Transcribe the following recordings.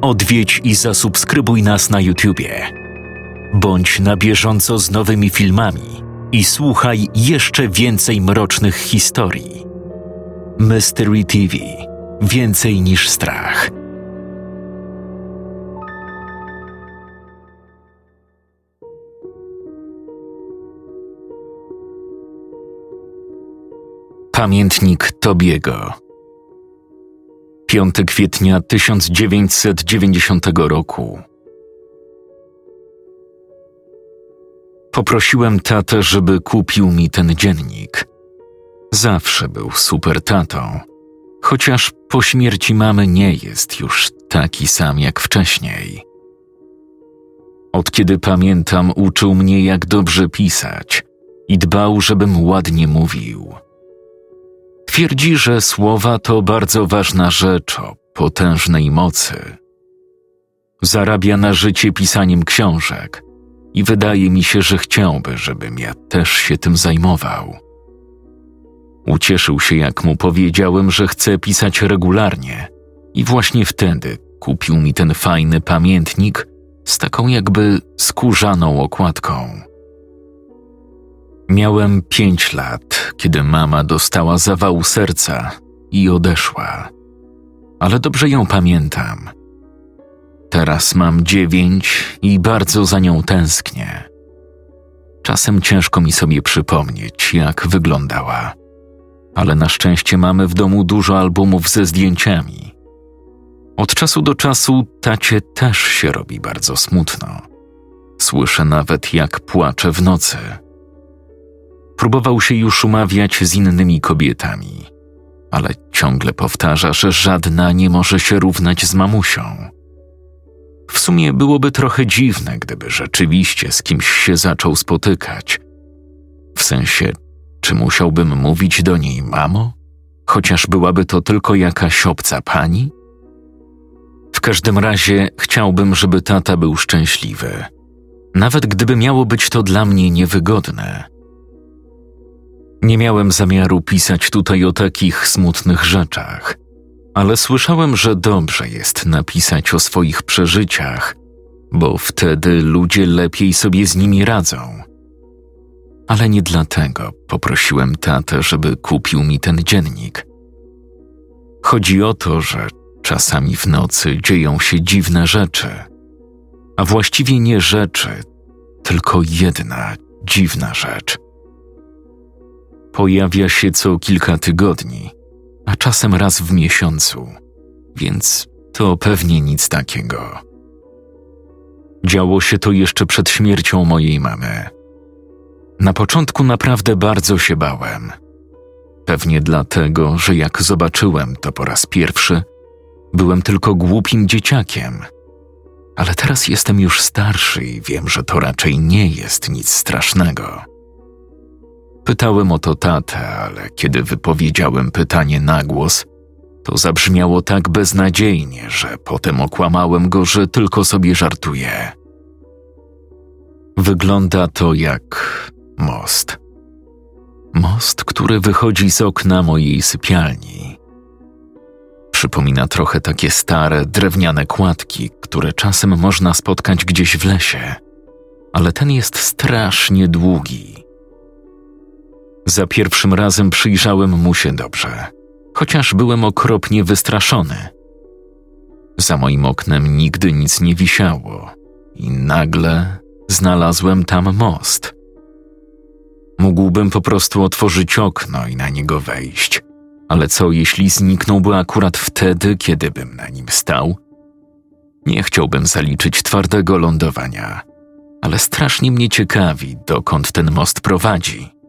odwiedź i zasubskrybuj nas na YouTubie. Bądź na bieżąco z nowymi filmami i słuchaj jeszcze więcej mrocznych historii. Mystery TV Więcej niż strach. Pamiętnik Tobiego 5 kwietnia 1990 roku. Poprosiłem tatę, żeby kupił mi ten dziennik. Zawsze był super tatą, chociaż po śmierci mamy nie jest już taki sam jak wcześniej. Od kiedy pamiętam, uczył mnie, jak dobrze pisać i dbał, żebym ładnie mówił. Twierdzi, że słowa to bardzo ważna rzecz o potężnej mocy. Zarabia na życie pisaniem książek i wydaje mi się, że chciałby, żebym ja też się tym zajmował. Ucieszył się, jak mu powiedziałem, że chcę pisać regularnie, i właśnie wtedy kupił mi ten fajny pamiętnik z taką jakby skórzaną okładką. Miałem pięć lat, kiedy mama dostała zawału serca i odeszła. Ale dobrze ją pamiętam. Teraz mam dziewięć i bardzo za nią tęsknię. Czasem ciężko mi sobie przypomnieć, jak wyglądała. Ale na szczęście mamy w domu dużo albumów ze zdjęciami. Od czasu do czasu tacie też się robi bardzo smutno. Słyszę nawet, jak płacze w nocy Próbował się już umawiać z innymi kobietami, ale ciągle powtarza, że żadna nie może się równać z mamusią. W sumie byłoby trochę dziwne, gdyby rzeczywiście z kimś się zaczął spotykać. W sensie, czy musiałbym mówić do niej mamo? Chociaż byłaby to tylko jakaś obca pani? W każdym razie chciałbym, żeby tata był szczęśliwy. Nawet gdyby miało być to dla mnie niewygodne. Nie miałem zamiaru pisać tutaj o takich smutnych rzeczach, ale słyszałem, że dobrze jest napisać o swoich przeżyciach, bo wtedy ludzie lepiej sobie z nimi radzą. Ale nie dlatego poprosiłem tatę, żeby kupił mi ten dziennik. Chodzi o to, że czasami w nocy dzieją się dziwne rzeczy, a właściwie nie rzeczy, tylko jedna dziwna rzecz – Pojawia się co kilka tygodni, a czasem raz w miesiącu, więc to pewnie nic takiego. Działo się to jeszcze przed śmiercią mojej mamy. Na początku naprawdę bardzo się bałem. Pewnie dlatego, że jak zobaczyłem to po raz pierwszy, byłem tylko głupim dzieciakiem. Ale teraz jestem już starszy i wiem, że to raczej nie jest nic strasznego. Pytałem o to tatę, ale kiedy wypowiedziałem pytanie na głos, to zabrzmiało tak beznadziejnie, że potem okłamałem go, że tylko sobie żartuję. Wygląda to jak most. Most, który wychodzi z okna mojej sypialni. Przypomina trochę takie stare, drewniane kładki, które czasem można spotkać gdzieś w lesie, ale ten jest strasznie długi za pierwszym razem przyjrzałem mu się dobrze, chociaż byłem okropnie wystraszony. Za moim oknem nigdy nic nie wisiało i nagle znalazłem tam most. Mógłbym po prostu otworzyć okno i na niego wejść, ale co jeśli zniknąłby akurat wtedy, kiedy bym na nim stał? Nie chciałbym zaliczyć twardego lądowania, ale strasznie mnie ciekawi, dokąd ten most prowadzi.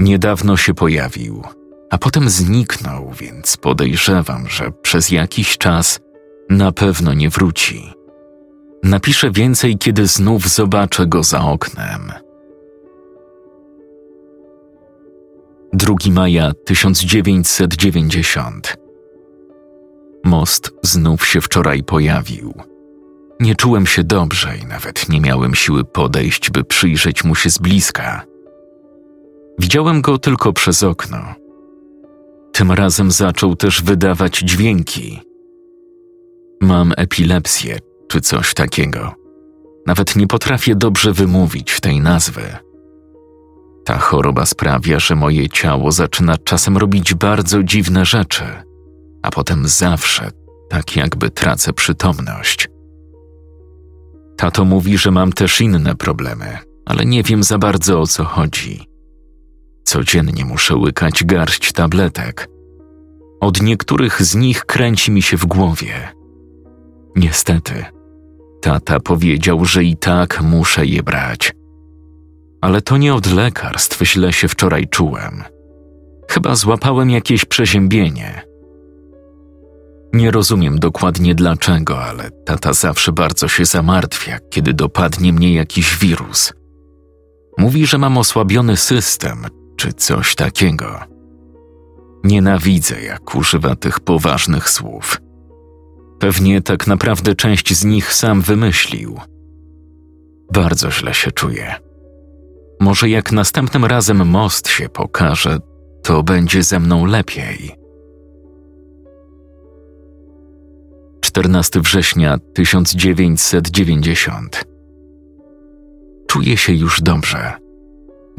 Niedawno się pojawił, a potem zniknął, więc podejrzewam, że przez jakiś czas na pewno nie wróci. Napiszę więcej, kiedy znów zobaczę go za oknem. 2 maja 1990 Most znów się wczoraj pojawił. Nie czułem się dobrze i nawet nie miałem siły podejść, by przyjrzeć mu się z bliska. Widziałem go tylko przez okno. Tym razem zaczął też wydawać dźwięki. Mam epilepsję czy coś takiego. Nawet nie potrafię dobrze wymówić tej nazwy. Ta choroba sprawia, że moje ciało zaczyna czasem robić bardzo dziwne rzeczy, a potem zawsze tak jakby tracę przytomność. Tato mówi, że mam też inne problemy, ale nie wiem za bardzo o co chodzi. Codziennie muszę łykać garść tabletek. Od niektórych z nich kręci mi się w głowie. Niestety, tata powiedział, że i tak muszę je brać. Ale to nie od lekarstw źle się wczoraj czułem. Chyba złapałem jakieś przeziębienie. Nie rozumiem dokładnie dlaczego, ale tata zawsze bardzo się zamartwia, kiedy dopadnie mnie jakiś wirus. Mówi, że mam osłabiony system, czy coś takiego. Nienawidzę, jak używa tych poważnych słów. Pewnie tak naprawdę część z nich sam wymyślił. Bardzo źle się czuję. Może jak następnym razem most się pokaże, to będzie ze mną lepiej. 14 września 1990 Czuję się już dobrze.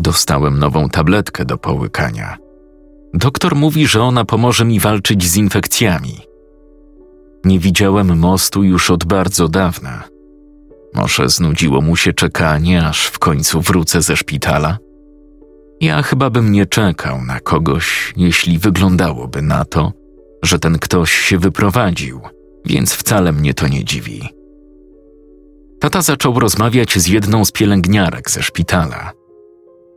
Dostałem nową tabletkę do połykania. Doktor mówi, że ona pomoże mi walczyć z infekcjami. Nie widziałem mostu już od bardzo dawna. Może znudziło mu się czekanie, aż w końcu wrócę ze szpitala? Ja chyba bym nie czekał na kogoś, jeśli wyglądałoby na to, że ten ktoś się wyprowadził, więc wcale mnie to nie dziwi. Tata zaczął rozmawiać z jedną z pielęgniarek ze szpitala.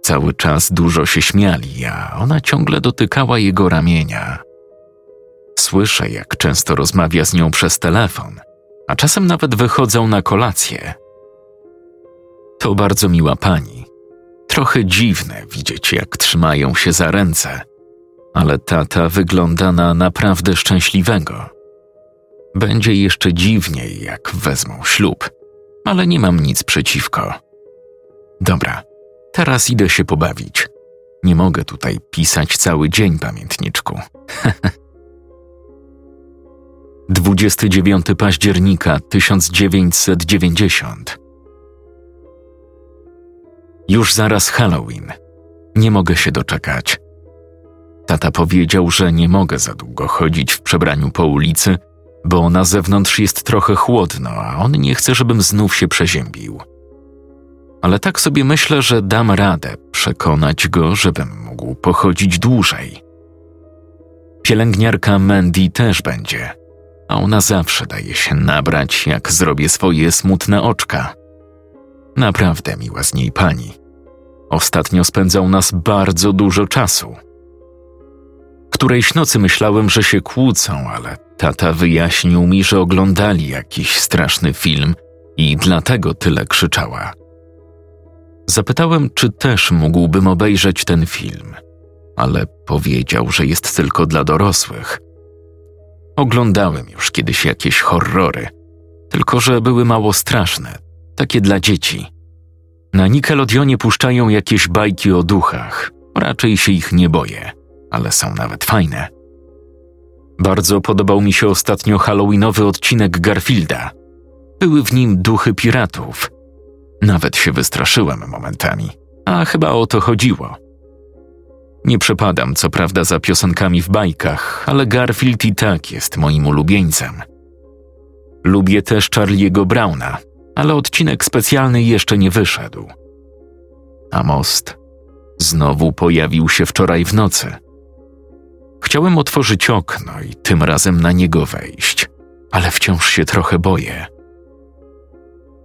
Cały czas dużo się śmiali, a ona ciągle dotykała jego ramienia. Słyszę, jak często rozmawia z nią przez telefon, a czasem nawet wychodzą na kolację. To bardzo miła pani. Trochę dziwne widzieć, jak trzymają się za ręce, ale tata wygląda na naprawdę szczęśliwego. Będzie jeszcze dziwniej, jak wezmą ślub, ale nie mam nic przeciwko. Dobra, teraz idę się pobawić. Nie mogę tutaj pisać cały dzień, pamiętniczku. 29 października 1990 Już zaraz Halloween. Nie mogę się doczekać. Tata powiedział, że nie mogę za długo chodzić w przebraniu po ulicy, bo na zewnątrz jest trochę chłodno, a on nie chce, żebym znów się przeziębił. Ale tak sobie myślę, że dam radę przekonać go, żebym mógł pochodzić dłużej. Pielęgniarka Mandy też będzie, a ona zawsze daje się nabrać, jak zrobię swoje smutne oczka. Naprawdę miła z niej pani. Ostatnio spędzał nas bardzo dużo czasu. Którejś nocy myślałem, że się kłócą, ale Tata wyjaśnił mi, że oglądali jakiś straszny film i dlatego tyle krzyczała. Zapytałem, czy też mógłbym obejrzeć ten film, ale powiedział, że jest tylko dla dorosłych. Oglądałem już kiedyś jakieś horrory, tylko że były mało straszne, takie dla dzieci. Na Nickelodeonie puszczają jakieś bajki o duchach, raczej się ich nie boję, ale są nawet fajne. Bardzo podobał mi się ostatnio halloweenowy odcinek Garfielda. Były w nim duchy piratów. Nawet się wystraszyłem momentami, a chyba o to chodziło. Nie przepadam co prawda za piosenkami w bajkach, ale Garfield i tak jest moim ulubieńcem. Lubię też Charlie'ego Browna, ale odcinek specjalny jeszcze nie wyszedł. A most znowu pojawił się wczoraj w nocy – Chciałem otworzyć okno i tym razem na niego wejść, ale wciąż się trochę boję.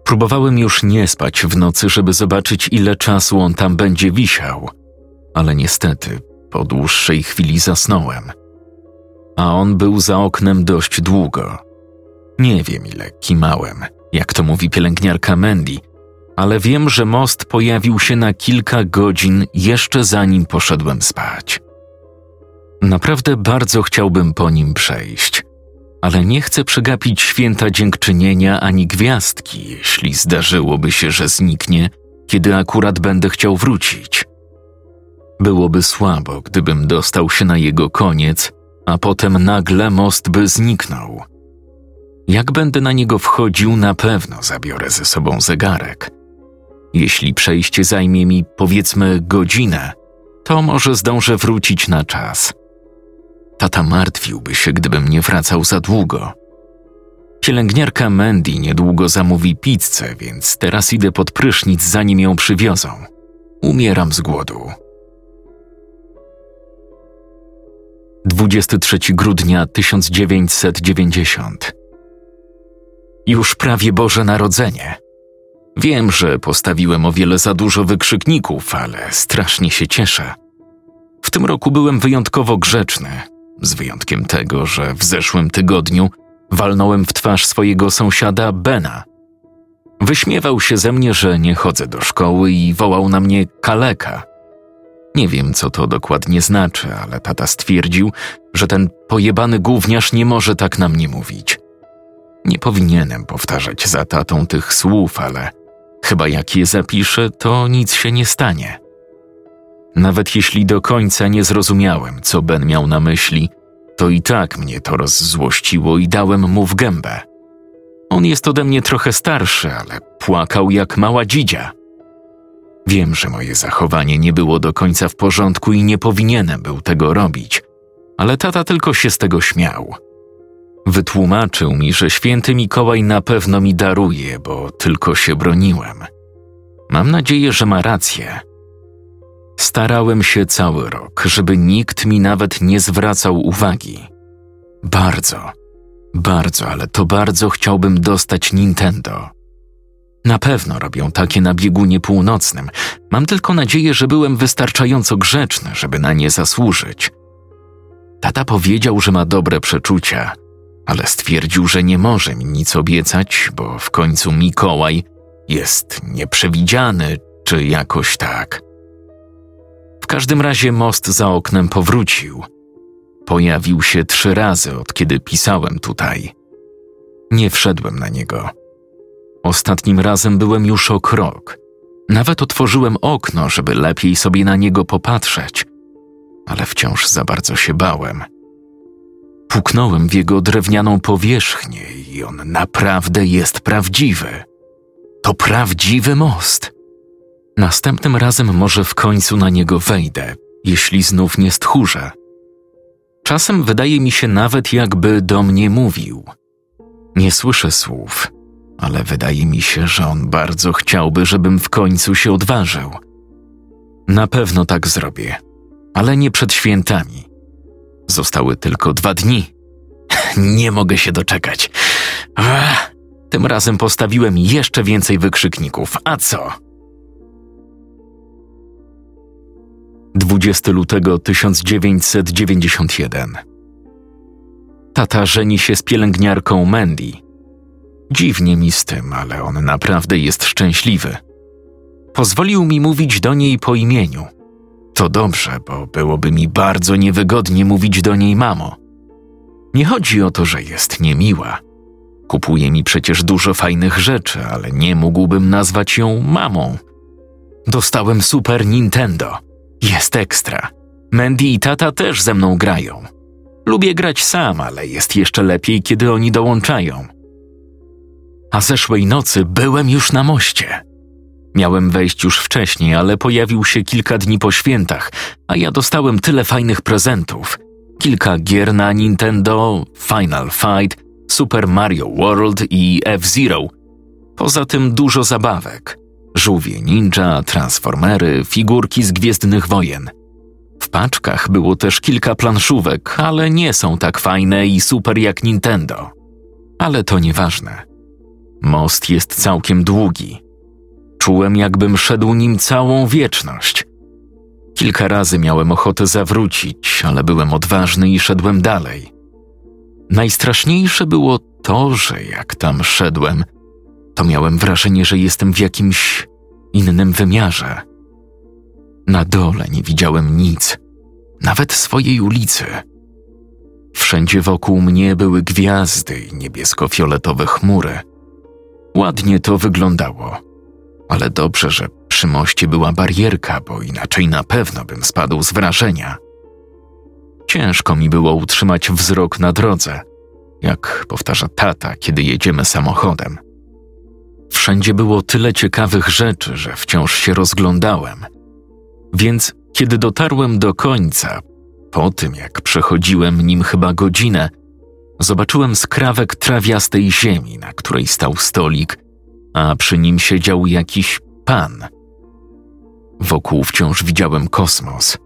Próbowałem już nie spać w nocy, żeby zobaczyć, ile czasu on tam będzie wisiał, ale niestety po dłuższej chwili zasnąłem. A on był za oknem dość długo. Nie wiem, ile kimałem, jak to mówi pielęgniarka Mandy, ale wiem, że most pojawił się na kilka godzin jeszcze zanim poszedłem spać. Naprawdę bardzo chciałbym po nim przejść, ale nie chcę przegapić święta dziękczynienia ani gwiazdki, jeśli zdarzyłoby się, że zniknie, kiedy akurat będę chciał wrócić. Byłoby słabo, gdybym dostał się na jego koniec, a potem nagle most by zniknął. Jak będę na niego wchodził, na pewno zabiorę ze sobą zegarek. Jeśli przejście zajmie mi powiedzmy godzinę, to może zdążę wrócić na czas. Tata martwiłby się, gdybym nie wracał za długo. Pielęgniarka Mandy niedługo zamówi pizzę, więc teraz idę pod prysznic, zanim ją przywiozą. Umieram z głodu. 23 grudnia 1990 Już prawie Boże Narodzenie. Wiem, że postawiłem o wiele za dużo wykrzykników, ale strasznie się cieszę. W tym roku byłem wyjątkowo grzeczny, z wyjątkiem tego, że w zeszłym tygodniu walnąłem w twarz swojego sąsiada Bena. Wyśmiewał się ze mnie, że nie chodzę do szkoły i wołał na mnie kaleka. Nie wiem, co to dokładnie znaczy, ale tata stwierdził, że ten pojebany gówniarz nie może tak na mnie mówić. Nie powinienem powtarzać za tatą tych słów, ale chyba jak je zapiszę, to nic się nie stanie. Nawet jeśli do końca nie zrozumiałem, co Ben miał na myśli, to i tak mnie to rozzłościło i dałem mu w gębę. On jest ode mnie trochę starszy, ale płakał jak mała dzidzia. Wiem, że moje zachowanie nie było do końca w porządku i nie powinienem był tego robić, ale tata tylko się z tego śmiał. Wytłumaczył mi, że święty Mikołaj na pewno mi daruje, bo tylko się broniłem. Mam nadzieję, że ma rację. Starałem się cały rok, żeby nikt mi nawet nie zwracał uwagi. Bardzo, bardzo, ale to bardzo chciałbym dostać Nintendo. Na pewno robią takie na biegunie północnym. Mam tylko nadzieję, że byłem wystarczająco grzeczny, żeby na nie zasłużyć. Tata powiedział, że ma dobre przeczucia, ale stwierdził, że nie może mi nic obiecać, bo w końcu Mikołaj jest nieprzewidziany czy jakoś tak. Każdym razie most za oknem powrócił. Pojawił się trzy razy, od kiedy pisałem tutaj. Nie wszedłem na niego. Ostatnim razem byłem już o krok. Nawet otworzyłem okno, żeby lepiej sobie na niego popatrzeć, ale wciąż za bardzo się bałem. Puknąłem w jego drewnianą powierzchnię i on naprawdę jest prawdziwy. To prawdziwy most. Następnym razem może w końcu na niego wejdę, jeśli znów nie stchórzę. Czasem wydaje mi się nawet, jakby do mnie mówił. Nie słyszę słów, ale wydaje mi się, że on bardzo chciałby, żebym w końcu się odważył. Na pewno tak zrobię, ale nie przed świętami. Zostały tylko dwa dni. Nie mogę się doczekać. Tym razem postawiłem jeszcze więcej wykrzykników. A co? 20 lutego 1991 Tata żeni się z pielęgniarką Mandy. Dziwnie mi z tym, ale on naprawdę jest szczęśliwy. Pozwolił mi mówić do niej po imieniu. To dobrze, bo byłoby mi bardzo niewygodnie mówić do niej mamo. Nie chodzi o to, że jest niemiła. Kupuje mi przecież dużo fajnych rzeczy, ale nie mógłbym nazwać ją mamą. Dostałem Super Nintendo. Jest ekstra. Mandy i tata też ze mną grają. Lubię grać sam, ale jest jeszcze lepiej, kiedy oni dołączają. A zeszłej nocy byłem już na moście. Miałem wejść już wcześniej, ale pojawił się kilka dni po świętach, a ja dostałem tyle fajnych prezentów. Kilka gier na Nintendo, Final Fight, Super Mario World i F-Zero. Poza tym dużo zabawek. Żółwie ninja, transformery, figurki z Gwiezdnych Wojen. W paczkach było też kilka planszówek, ale nie są tak fajne i super jak Nintendo. Ale to nieważne. Most jest całkiem długi. Czułem, jakbym szedł nim całą wieczność. Kilka razy miałem ochotę zawrócić, ale byłem odważny i szedłem dalej. Najstraszniejsze było to, że jak tam szedłem, to miałem wrażenie, że jestem w jakimś innym wymiarze. Na dole nie widziałem nic, nawet swojej ulicy. Wszędzie wokół mnie były gwiazdy i niebiesko-fioletowe chmury. Ładnie to wyglądało, ale dobrze, że przy moście była barierka, bo inaczej na pewno bym spadł z wrażenia. Ciężko mi było utrzymać wzrok na drodze. jak powtarza tata, kiedy jedziemy samochodem. Wszędzie było tyle ciekawych rzeczy, że wciąż się rozglądałem. Więc kiedy dotarłem do końca, po tym jak przechodziłem nim chyba godzinę, zobaczyłem skrawek trawiastej ziemi, na której stał stolik, a przy nim siedział jakiś pan. Wokół wciąż widziałem kosmos,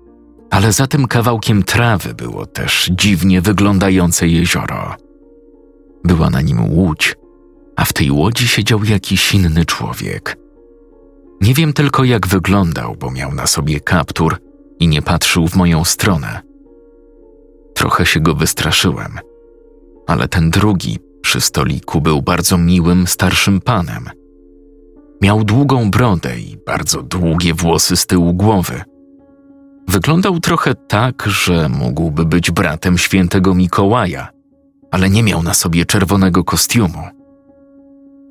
ale za tym kawałkiem trawy było też dziwnie wyglądające jezioro. Była na nim łódź, a w tej łodzi siedział jakiś inny człowiek. Nie wiem tylko jak wyglądał, bo miał na sobie kaptur i nie patrzył w moją stronę. Trochę się go wystraszyłem, ale ten drugi przy stoliku był bardzo miłym, starszym panem. Miał długą brodę i bardzo długie włosy z tyłu głowy. Wyglądał trochę tak, że mógłby być bratem świętego Mikołaja, ale nie miał na sobie czerwonego kostiumu.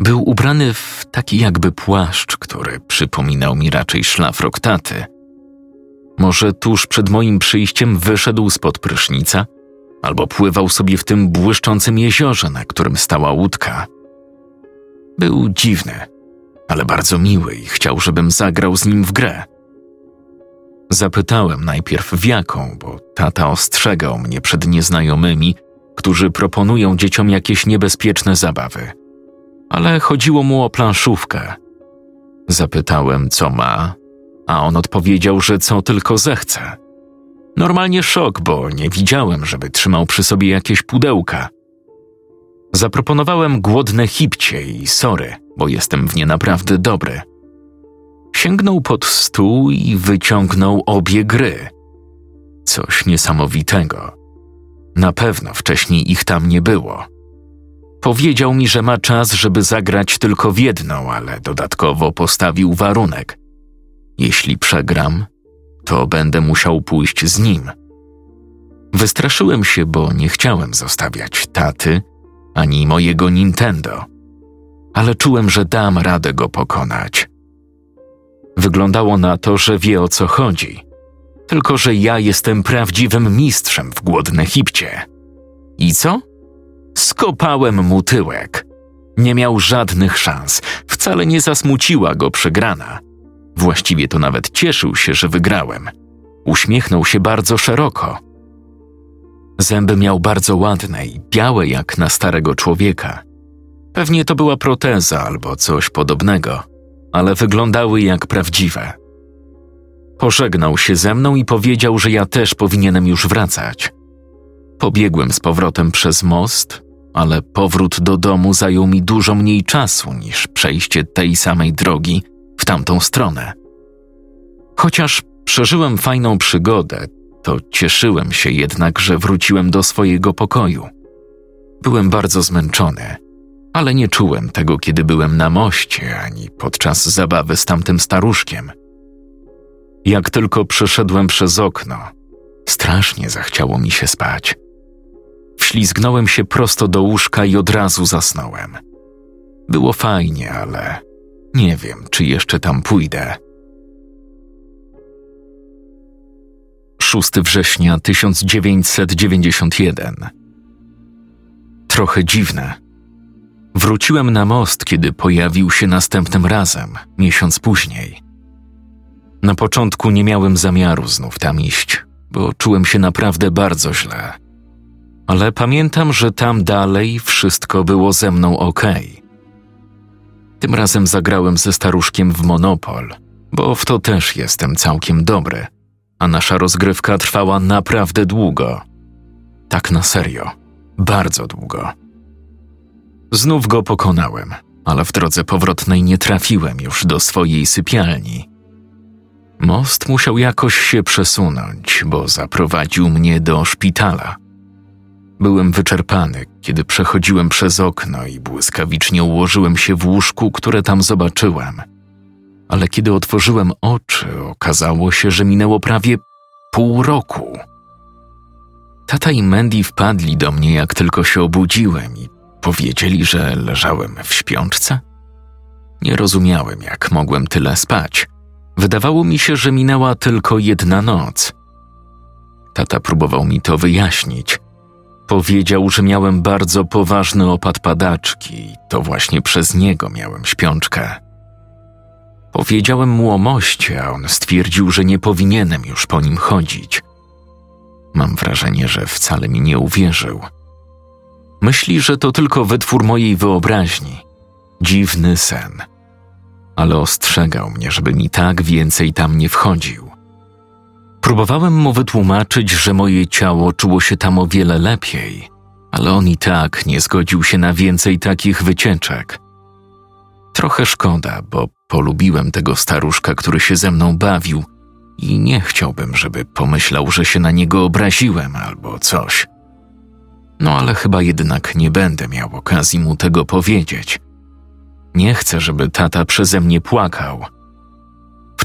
Był ubrany w taki jakby płaszcz, który przypominał mi raczej szlafrok taty. Może tuż przed moim przyjściem wyszedł spod prysznica, albo pływał sobie w tym błyszczącym jeziorze, na którym stała łódka. Był dziwny, ale bardzo miły i chciał, żebym zagrał z nim w grę. Zapytałem najpierw w jaką, bo tata ostrzegał mnie przed nieznajomymi, którzy proponują dzieciom jakieś niebezpieczne zabawy. Ale chodziło mu o planszówkę. Zapytałem, co ma, a on odpowiedział, że co tylko zechce. Normalnie szok, bo nie widziałem, żeby trzymał przy sobie jakieś pudełka. Zaproponowałem głodne hipcie i sory, bo jestem w nie naprawdę dobry. Sięgnął pod stół i wyciągnął obie gry. Coś niesamowitego. Na pewno wcześniej ich tam nie było. Powiedział mi, że ma czas, żeby zagrać tylko w jedną, ale dodatkowo postawił warunek. Jeśli przegram, to będę musiał pójść z nim. Wystraszyłem się, bo nie chciałem zostawiać taty ani mojego Nintendo, ale czułem, że dam radę go pokonać. Wyglądało na to, że wie o co chodzi, tylko że ja jestem prawdziwym mistrzem w głodne hipcie. I co? Skopałem mu tyłek. Nie miał żadnych szans, wcale nie zasmuciła go przegrana. Właściwie to nawet cieszył się, że wygrałem. Uśmiechnął się bardzo szeroko. Zęby miał bardzo ładne i białe jak na starego człowieka. Pewnie to była proteza albo coś podobnego, ale wyglądały jak prawdziwe. Pożegnał się ze mną i powiedział, że ja też powinienem już wracać. Pobiegłem z powrotem przez most, ale powrót do domu zajął mi dużo mniej czasu niż przejście tej samej drogi w tamtą stronę. Chociaż przeżyłem fajną przygodę, to cieszyłem się jednak, że wróciłem do swojego pokoju. Byłem bardzo zmęczony, ale nie czułem tego, kiedy byłem na moście ani podczas zabawy z tamtym staruszkiem. Jak tylko przeszedłem przez okno, strasznie zachciało mi się spać. Wślizgnąłem się prosto do łóżka i od razu zasnąłem. Było fajnie, ale nie wiem, czy jeszcze tam pójdę. 6 września 1991. Trochę dziwne. Wróciłem na most, kiedy pojawił się następnym razem, miesiąc później. Na początku nie miałem zamiaru znów tam iść, bo czułem się naprawdę bardzo źle. Ale pamiętam, że tam dalej wszystko było ze mną ok. Tym razem zagrałem ze staruszkiem w Monopol, bo w to też jestem całkiem dobry, a nasza rozgrywka trwała naprawdę długo. Tak na serio, bardzo długo. Znów go pokonałem, ale w drodze powrotnej nie trafiłem już do swojej sypialni. Most musiał jakoś się przesunąć, bo zaprowadził mnie do szpitala. Byłem wyczerpany, kiedy przechodziłem przez okno i błyskawicznie ułożyłem się w łóżku, które tam zobaczyłem. Ale kiedy otworzyłem oczy, okazało się, że minęło prawie pół roku. Tata i Mandy wpadli do mnie, jak tylko się obudziłem i powiedzieli, że leżałem w śpiączce. Nie rozumiałem, jak mogłem tyle spać. Wydawało mi się, że minęła tylko jedna noc. Tata próbował mi to wyjaśnić – Powiedział, że miałem bardzo poważny opad padaczki i to właśnie przez niego miałem śpiączkę. Powiedziałem mu o moście, a on stwierdził, że nie powinienem już po nim chodzić. Mam wrażenie, że wcale mi nie uwierzył. Myśli, że to tylko wytwór mojej wyobraźni. Dziwny sen. Ale ostrzegał mnie, żebym i tak więcej tam nie wchodził. Próbowałem mu wytłumaczyć, że moje ciało czuło się tam o wiele lepiej, ale on i tak nie zgodził się na więcej takich wycieczek. Trochę szkoda, bo polubiłem tego staruszka, który się ze mną bawił i nie chciałbym, żeby pomyślał, że się na niego obraziłem albo coś. No ale chyba jednak nie będę miał okazji mu tego powiedzieć. Nie chcę, żeby tata przeze mnie płakał.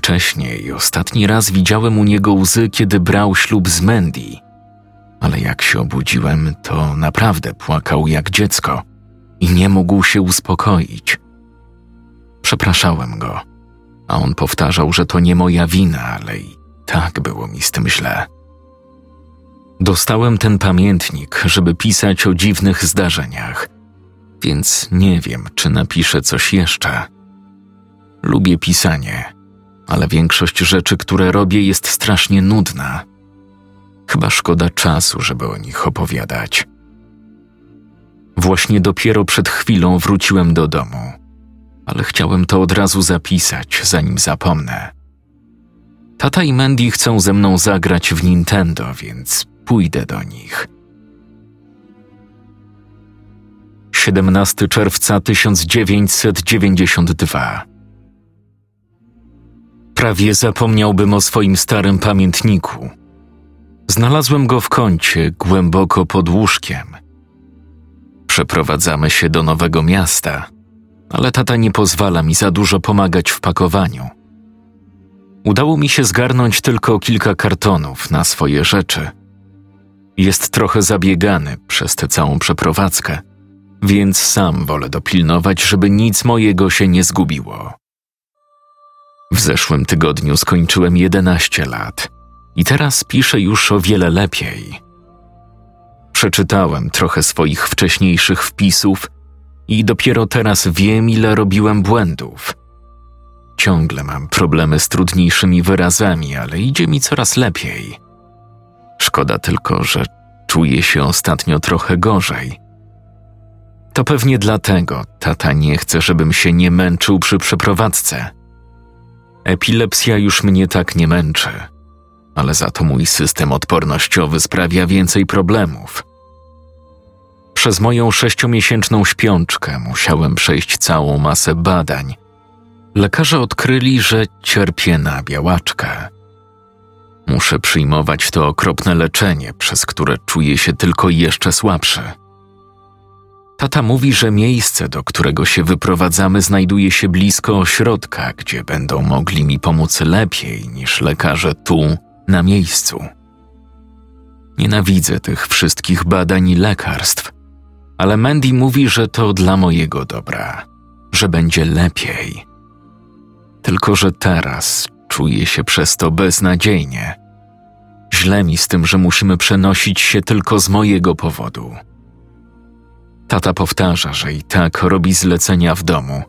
Wcześniej, ostatni raz widziałem u niego łzy, kiedy brał ślub z Mandy. Ale jak się obudziłem, to naprawdę płakał jak dziecko i nie mógł się uspokoić. Przepraszałem go, a on powtarzał, że to nie moja wina, ale i tak było mi z tym źle. Dostałem ten pamiętnik, żeby pisać o dziwnych zdarzeniach, więc nie wiem, czy napiszę coś jeszcze. Lubię pisanie, ale większość rzeczy, które robię, jest strasznie nudna. Chyba szkoda czasu, żeby o nich opowiadać. Właśnie dopiero przed chwilą wróciłem do domu, ale chciałem to od razu zapisać, zanim zapomnę. Tata i Mandy chcą ze mną zagrać w Nintendo, więc pójdę do nich. 17 czerwca 1992 Prawie zapomniałbym o swoim starym pamiętniku. Znalazłem go w kącie, głęboko pod łóżkiem. Przeprowadzamy się do nowego miasta, ale tata nie pozwala mi za dużo pomagać w pakowaniu. Udało mi się zgarnąć tylko kilka kartonów na swoje rzeczy. Jest trochę zabiegany przez tę całą przeprowadzkę, więc sam wolę dopilnować, żeby nic mojego się nie zgubiło. W zeszłym tygodniu skończyłem 11 lat i teraz piszę już o wiele lepiej. Przeczytałem trochę swoich wcześniejszych wpisów i dopiero teraz wiem, ile robiłem błędów. Ciągle mam problemy z trudniejszymi wyrazami, ale idzie mi coraz lepiej. Szkoda tylko, że czuję się ostatnio trochę gorzej. To pewnie dlatego tata nie chce, żebym się nie męczył przy przeprowadzce. Epilepsja już mnie tak nie męczy, ale za to mój system odpornościowy sprawia więcej problemów. Przez moją sześciomiesięczną śpiączkę musiałem przejść całą masę badań. Lekarze odkryli, że cierpię na białaczkę. Muszę przyjmować to okropne leczenie, przez które czuję się tylko jeszcze słabszy. Tata mówi, że miejsce, do którego się wyprowadzamy, znajduje się blisko ośrodka, gdzie będą mogli mi pomóc lepiej niż lekarze tu, na miejscu. Nienawidzę tych wszystkich badań i lekarstw, ale Mandy mówi, że to dla mojego dobra, że będzie lepiej. Tylko, że teraz czuję się przez to beznadziejnie. Źle mi z tym, że musimy przenosić się tylko z mojego powodu. Tata powtarza, że i tak robi zlecenia w domu,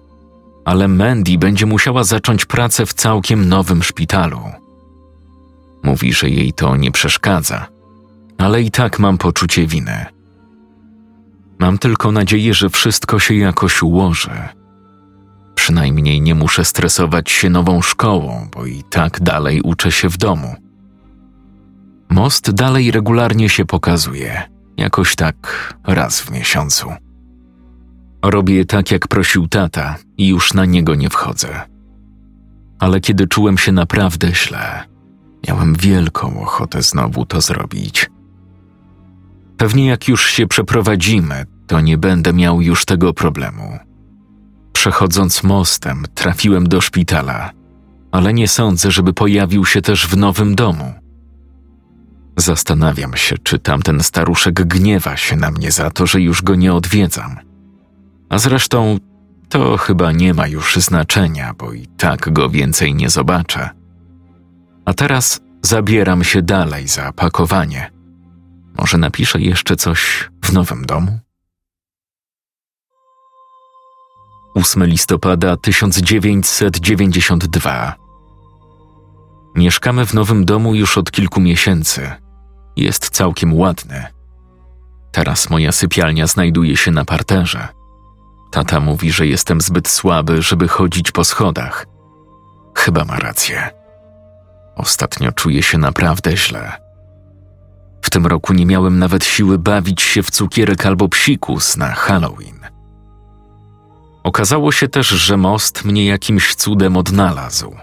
ale Mandy będzie musiała zacząć pracę w całkiem nowym szpitalu. Mówi, że jej to nie przeszkadza, ale i tak mam poczucie winy. Mam tylko nadzieję, że wszystko się jakoś ułoży. Przynajmniej nie muszę stresować się nową szkołą, bo i tak dalej uczę się w domu. Most dalej regularnie się pokazuje jakoś tak raz w miesiącu. Robię tak, jak prosił tata i już na niego nie wchodzę. Ale kiedy czułem się naprawdę źle, miałem wielką ochotę znowu to zrobić. Pewnie jak już się przeprowadzimy, to nie będę miał już tego problemu. Przechodząc mostem, trafiłem do szpitala, ale nie sądzę, żeby pojawił się też w nowym domu. Zastanawiam się, czy tamten staruszek gniewa się na mnie za to, że już go nie odwiedzam. A zresztą to chyba nie ma już znaczenia, bo i tak go więcej nie zobaczę. A teraz zabieram się dalej za pakowanie. Może napiszę jeszcze coś w nowym domu? 8 listopada 1992 Mieszkamy w nowym domu już od kilku miesięcy. Jest całkiem ładny. Teraz moja sypialnia znajduje się na parterze. Tata mówi, że jestem zbyt słaby, żeby chodzić po schodach. Chyba ma rację. Ostatnio czuję się naprawdę źle. W tym roku nie miałem nawet siły bawić się w cukierek albo psikus na Halloween. Okazało się też, że most mnie jakimś cudem odnalazł.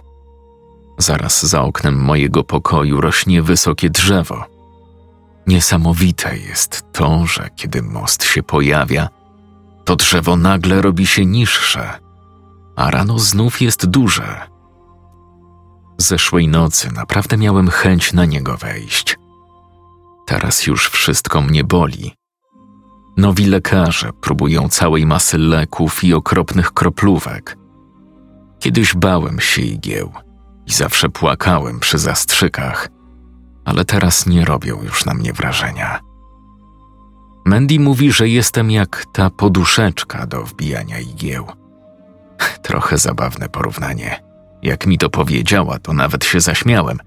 Zaraz za oknem mojego pokoju rośnie wysokie drzewo. Niesamowite jest to, że kiedy most się pojawia, to drzewo nagle robi się niższe, a rano znów jest duże. Zeszłej nocy naprawdę miałem chęć na niego wejść. Teraz już wszystko mnie boli. Nowi lekarze próbują całej masy leków i okropnych kroplówek. Kiedyś bałem się igieł i zawsze płakałem przy zastrzykach, ale teraz nie robią już na mnie wrażenia. Mandy mówi, że jestem jak ta poduszeczka do wbijania igieł. Trochę zabawne porównanie. Jak mi to powiedziała, to nawet się zaśmiałem,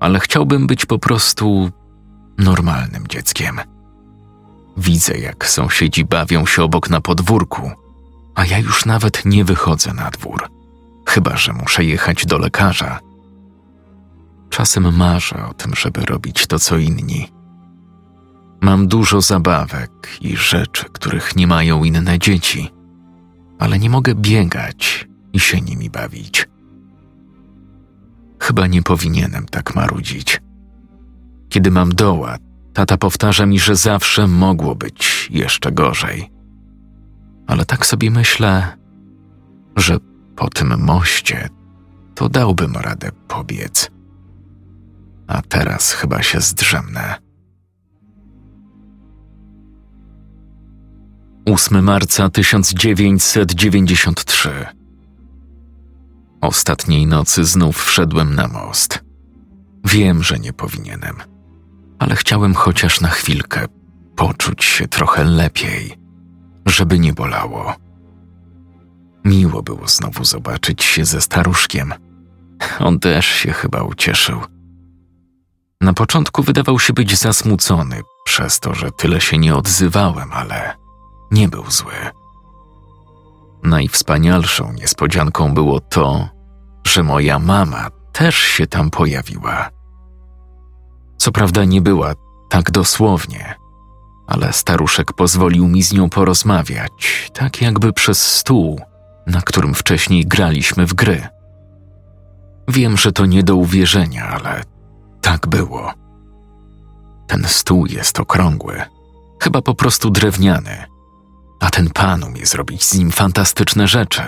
ale chciałbym być po prostu normalnym dzieckiem. Widzę, jak sąsiedzi bawią się obok na podwórku, a ja już nawet nie wychodzę na dwór, chyba że muszę jechać do lekarza. Czasem marzę o tym, żeby robić to co inni. Mam dużo zabawek i rzeczy, których nie mają inne dzieci, ale nie mogę biegać i się nimi bawić. Chyba nie powinienem tak marudzić. Kiedy mam doła, tata powtarza mi, że zawsze mogło być jeszcze gorzej. Ale tak sobie myślę, że po tym moście to dałbym radę pobiec. A teraz chyba się zdrzemnę. 8 marca 1993 Ostatniej nocy znów wszedłem na most. Wiem, że nie powinienem ale chciałem chociaż na chwilkę poczuć się trochę lepiej, żeby nie bolało. Miło było znowu zobaczyć się ze staruszkiem. On też się chyba ucieszył. Na początku wydawał się być zasmucony przez to, że tyle się nie odzywałem, ale nie był zły. Najwspanialszą niespodzianką było to, że moja mama też się tam pojawiła. Co prawda nie była tak dosłownie, ale staruszek pozwolił mi z nią porozmawiać, tak jakby przez stół, na którym wcześniej graliśmy w gry. Wiem, że to nie do uwierzenia, ale tak było. Ten stół jest okrągły, chyba po prostu drewniany, a ten pan umie zrobić z nim fantastyczne rzeczy.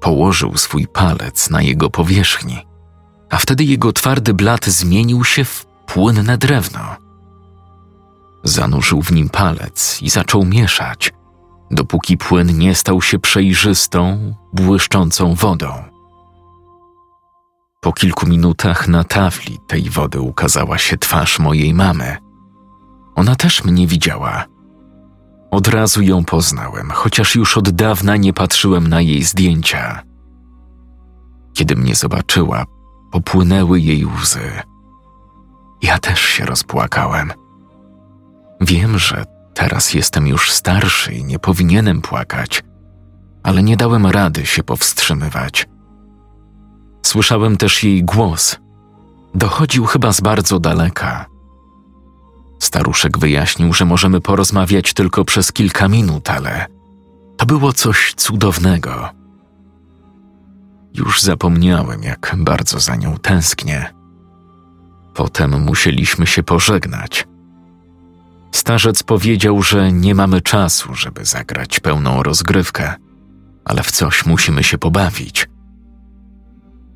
Położył swój palec na jego powierzchni a wtedy jego twardy blat zmienił się w płynne drewno. Zanurzył w nim palec i zaczął mieszać, dopóki płyn nie stał się przejrzystą, błyszczącą wodą. Po kilku minutach na tafli tej wody ukazała się twarz mojej mamy. Ona też mnie widziała. Od razu ją poznałem, chociaż już od dawna nie patrzyłem na jej zdjęcia. Kiedy mnie zobaczyła, popłynęły jej łzy. Ja też się rozpłakałem. Wiem, że teraz jestem już starszy i nie powinienem płakać, ale nie dałem rady się powstrzymywać. Słyszałem też jej głos. Dochodził chyba z bardzo daleka. Staruszek wyjaśnił, że możemy porozmawiać tylko przez kilka minut, ale to było coś cudownego. Już zapomniałem, jak bardzo za nią tęsknię. Potem musieliśmy się pożegnać. Starzec powiedział, że nie mamy czasu, żeby zagrać pełną rozgrywkę, ale w coś musimy się pobawić.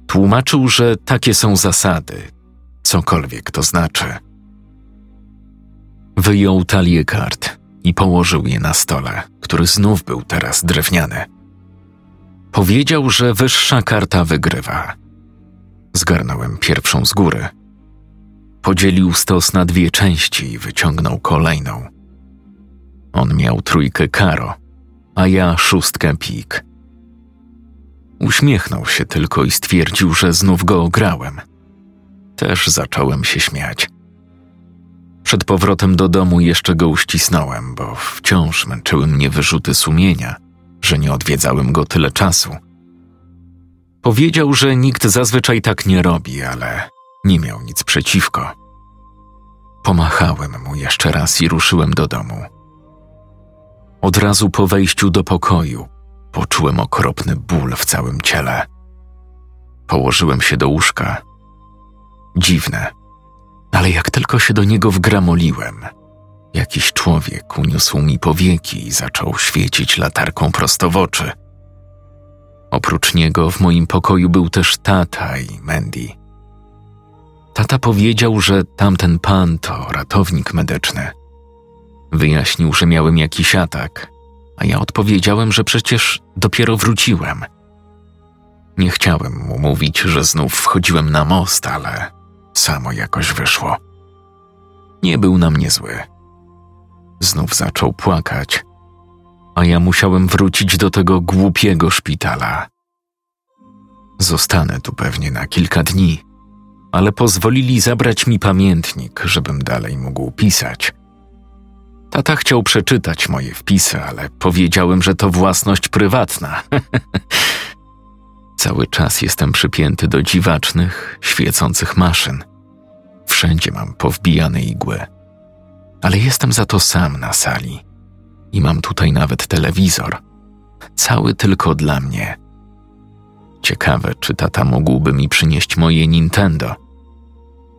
Tłumaczył, że takie są zasady, cokolwiek to znaczy. Wyjął talię kart i położył je na stole, który znów był teraz drewniany. Powiedział, że wyższa karta wygrywa. Zgarnąłem pierwszą z góry. podzielił stos na dwie części i wyciągnął kolejną. On miał trójkę karo, a ja szóstkę pik. Uśmiechnął się tylko i stwierdził, że znów go ograłem. Też zacząłem się śmiać. Przed powrotem do domu jeszcze go uścisnąłem, bo wciąż męczyły mnie wyrzuty sumienia, że nie odwiedzałem go tyle czasu. Powiedział, że nikt zazwyczaj tak nie robi, ale nie miał nic przeciwko. Pomachałem mu jeszcze raz i ruszyłem do domu. Od razu po wejściu do pokoju poczułem okropny ból w całym ciele. Położyłem się do łóżka. Dziwne, ale jak tylko się do niego wgramoliłem, jakiś człowiek uniósł mi powieki i zaczął świecić latarką prosto w oczy. Oprócz niego w moim pokoju był też tata i Mandy. Tata powiedział, że tamten pan to ratownik medyczny. Wyjaśnił, że miałem jakiś atak, a ja odpowiedziałem, że przecież dopiero wróciłem. Nie chciałem mu mówić, że znów wchodziłem na most, ale samo jakoś wyszło. Nie był na mnie zły. Znów zaczął płakać, a ja musiałem wrócić do tego głupiego szpitala. Zostanę tu pewnie na kilka dni, ale pozwolili zabrać mi pamiętnik, żebym dalej mógł pisać. Tata chciał przeczytać moje wpisy, ale powiedziałem, że to własność prywatna. Cały czas jestem przypięty do dziwacznych, świecących maszyn. Wszędzie mam powbijane igły. Ale jestem za to sam na sali. I mam tutaj nawet telewizor. Cały tylko dla mnie. Ciekawe, czy tata mógłby mi przynieść moje Nintendo.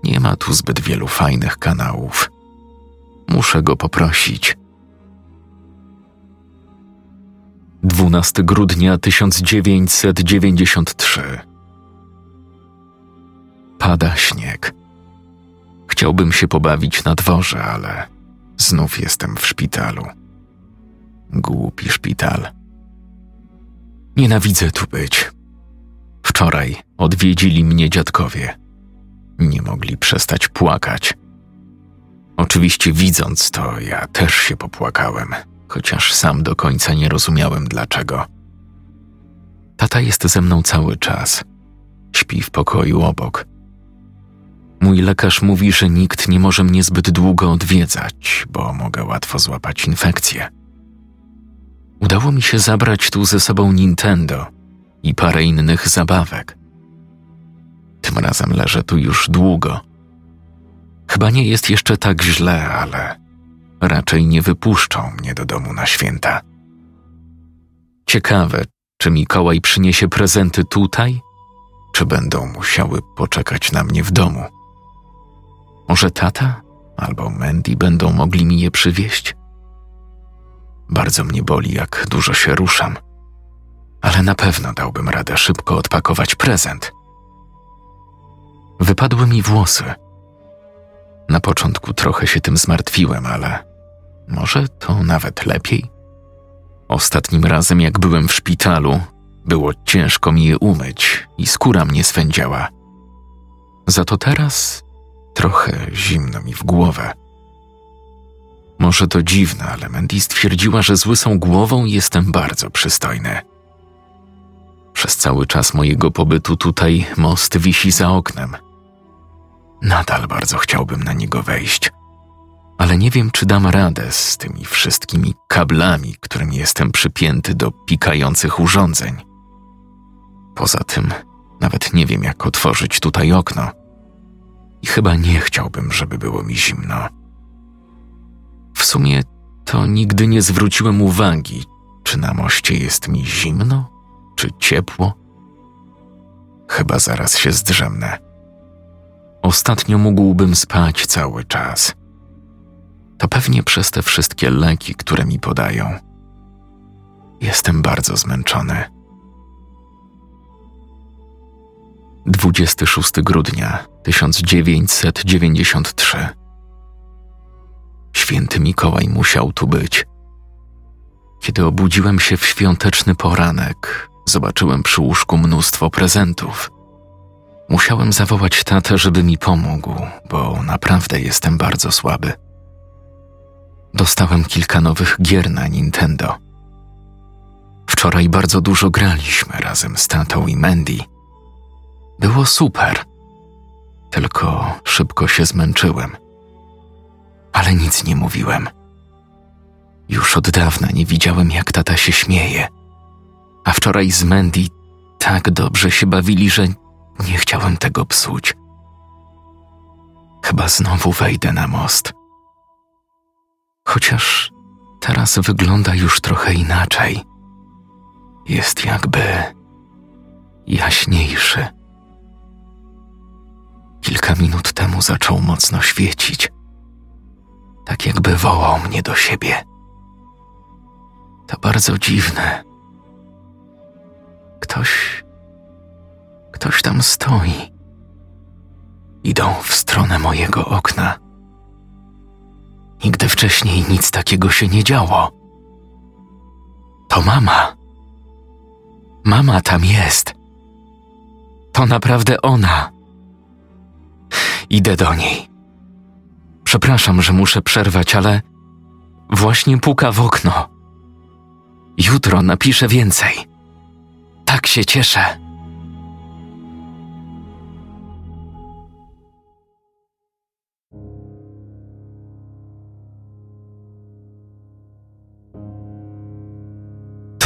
Nie ma tu zbyt wielu fajnych kanałów. Muszę go poprosić. 12 grudnia 1993 Pada śnieg. Chciałbym się pobawić na dworze, ale znów jestem w szpitalu. Głupi szpital. Nienawidzę tu być. Wczoraj odwiedzili mnie dziadkowie. Nie mogli przestać płakać. Oczywiście widząc to, ja też się popłakałem, chociaż sam do końca nie rozumiałem dlaczego. Tata jest ze mną cały czas. Śpi w pokoju obok. Mój lekarz mówi, że nikt nie może mnie zbyt długo odwiedzać, bo mogę łatwo złapać infekcję. Udało mi się zabrać tu ze sobą Nintendo i parę innych zabawek. Tym razem leżę tu już długo Chyba nie jest jeszcze tak źle, ale raczej nie wypuszczą mnie do domu na święta. Ciekawe, czy Mikołaj przyniesie prezenty tutaj, czy będą musiały poczekać na mnie w domu. Może tata albo Mandy będą mogli mi je przywieźć? Bardzo mnie boli, jak dużo się ruszam, ale na pewno dałbym radę szybko odpakować prezent. Wypadły mi włosy – na początku trochę się tym zmartwiłem, ale może to nawet lepiej. Ostatnim razem, jak byłem w szpitalu, było ciężko mi je umyć i skóra mnie swędziała. Za to teraz trochę zimno mi w głowę. Może to dziwne, ale Mandy stwierdziła, że z łysą głową jestem bardzo przystojny. Przez cały czas mojego pobytu tutaj most wisi za oknem – Nadal bardzo chciałbym na niego wejść, ale nie wiem, czy dam radę z tymi wszystkimi kablami, którymi jestem przypięty do pikających urządzeń. Poza tym, nawet nie wiem, jak otworzyć tutaj okno. I chyba nie chciałbym, żeby było mi zimno. W sumie to nigdy nie zwróciłem uwagi, czy na moście jest mi zimno, czy ciepło. Chyba zaraz się zdrzemnę. Ostatnio mógłbym spać cały czas. To pewnie przez te wszystkie leki, które mi podają. Jestem bardzo zmęczony. 26 grudnia 1993 Święty Mikołaj musiał tu być. Kiedy obudziłem się w świąteczny poranek, zobaczyłem przy łóżku mnóstwo prezentów. Musiałem zawołać tatę, żeby mi pomógł, bo naprawdę jestem bardzo słaby. Dostałem kilka nowych gier na Nintendo. Wczoraj bardzo dużo graliśmy razem z tatą i Mandy. Było super. Tylko szybko się zmęczyłem. Ale nic nie mówiłem. Już od dawna nie widziałem, jak tata się śmieje. A wczoraj z Mandy tak dobrze się bawili, że nie chciałem tego psuć. Chyba znowu wejdę na most. Chociaż teraz wygląda już trochę inaczej. Jest jakby jaśniejszy. Kilka minut temu zaczął mocno świecić, tak jakby wołał mnie do siebie. To bardzo dziwne. Ktoś Ktoś tam stoi. Idą w stronę mojego okna. Nigdy wcześniej nic takiego się nie działo. To mama. Mama tam jest. To naprawdę ona. Idę do niej. Przepraszam, że muszę przerwać, ale właśnie puka w okno. Jutro napiszę więcej. Tak się cieszę.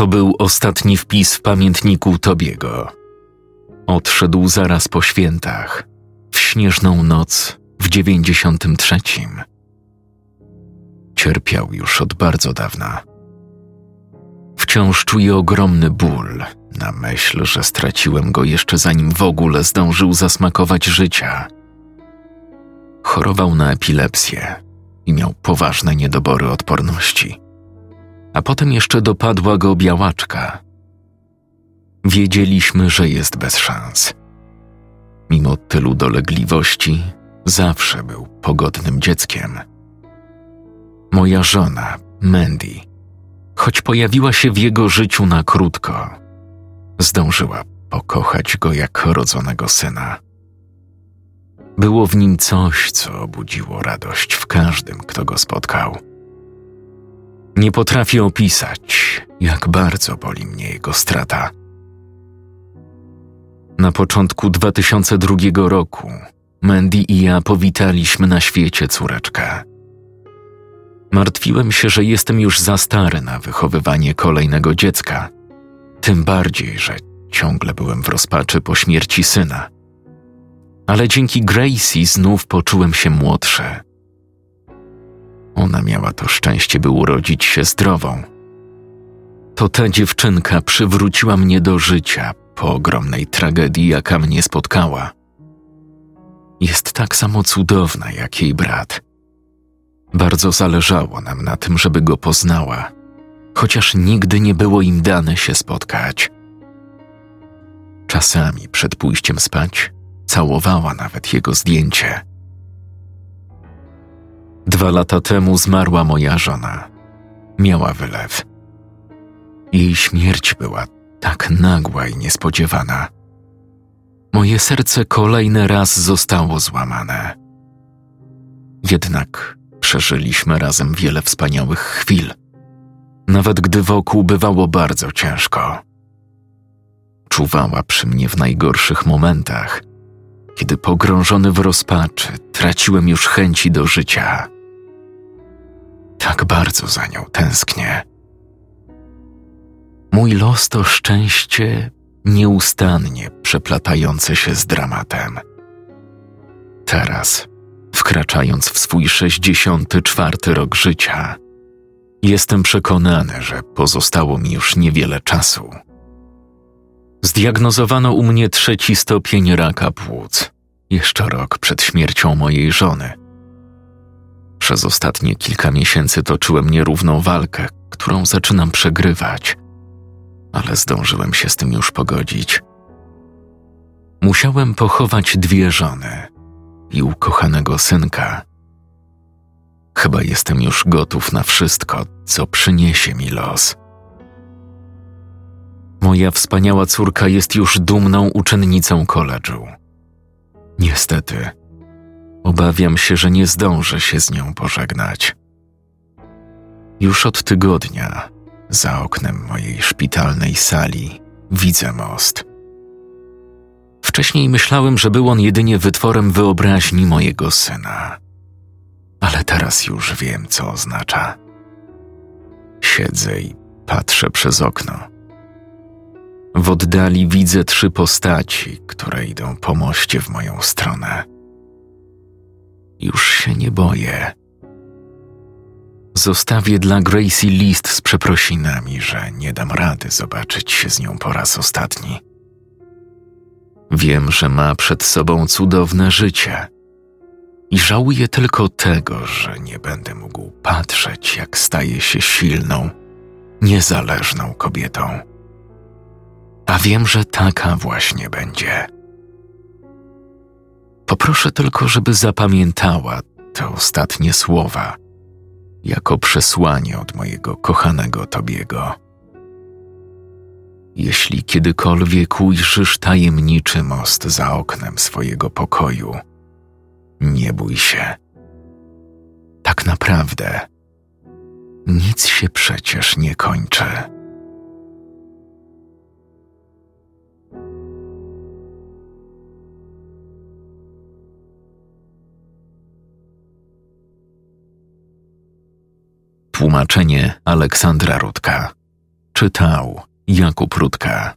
To był ostatni wpis w pamiętniku Tobiego. Odszedł zaraz po świętach, w śnieżną noc w dziewięćdziesiątym trzecim. Cierpiał już od bardzo dawna. Wciąż czuję ogromny ból na myśl, że straciłem go jeszcze zanim w ogóle zdążył zasmakować życia. Chorował na epilepsję i miał poważne niedobory odporności a potem jeszcze dopadła go białaczka. Wiedzieliśmy, że jest bez szans. Mimo tylu dolegliwości, zawsze był pogodnym dzieckiem. Moja żona, Mandy, choć pojawiła się w jego życiu na krótko, zdążyła pokochać go jak rodzonego syna. Było w nim coś, co obudziło radość w każdym, kto go spotkał. Nie potrafię opisać, jak bardzo boli mnie jego strata. Na początku 2002 roku Mandy i ja powitaliśmy na świecie córeczkę. Martwiłem się, że jestem już za stary na wychowywanie kolejnego dziecka, tym bardziej, że ciągle byłem w rozpaczy po śmierci syna. Ale dzięki Gracie znów poczułem się młodszy ona miała to szczęście, by urodzić się zdrową. To ta dziewczynka przywróciła mnie do życia po ogromnej tragedii, jaka mnie spotkała. Jest tak samo cudowna jak jej brat. Bardzo zależało nam na tym, żeby go poznała, chociaż nigdy nie było im dane się spotkać. Czasami przed pójściem spać całowała nawet jego zdjęcie. Dwa lata temu zmarła moja żona. Miała wylew. Jej śmierć była tak nagła i niespodziewana. Moje serce kolejny raz zostało złamane. Jednak przeżyliśmy razem wiele wspaniałych chwil, nawet gdy wokół bywało bardzo ciężko. Czuwała przy mnie w najgorszych momentach, kiedy pogrążony w rozpaczy traciłem już chęci do życia. Tak bardzo za nią tęsknię. Mój los to szczęście nieustannie przeplatające się z dramatem. Teraz, wkraczając w swój sześćdziesiąty czwarty rok życia, jestem przekonany, że pozostało mi już niewiele czasu. Zdiagnozowano u mnie trzeci stopień raka płuc, jeszcze rok przed śmiercią mojej żony. Przez ostatnie kilka miesięcy toczyłem nierówną walkę, którą zaczynam przegrywać, ale zdążyłem się z tym już pogodzić. Musiałem pochować dwie żony i ukochanego synka. Chyba jestem już gotów na wszystko, co przyniesie mi los. Moja wspaniała córka jest już dumną uczennicą koledżu Niestety, obawiam się, że nie zdążę się z nią pożegnać. Już od tygodnia, za oknem mojej szpitalnej sali, widzę most. Wcześniej myślałem, że był on jedynie wytworem wyobraźni mojego syna, ale teraz już wiem, co oznacza. Siedzę i patrzę przez okno. W oddali widzę trzy postaci, które idą po moście w moją stronę. Już się nie boję. Zostawię dla Gracie list z przeprosinami, że nie dam rady zobaczyć się z nią po raz ostatni. Wiem, że ma przed sobą cudowne życie i żałuję tylko tego, że nie będę mógł patrzeć, jak staje się silną, niezależną kobietą. A wiem, że taka właśnie będzie. Poproszę tylko, żeby zapamiętała te ostatnie słowa jako przesłanie od mojego kochanego Tobiego. Jeśli kiedykolwiek ujrzysz tajemniczy most za oknem swojego pokoju, nie bój się. Tak naprawdę nic się przecież nie kończy. Tłumaczenie Aleksandra Rudka. Czytał Jakub Rudka.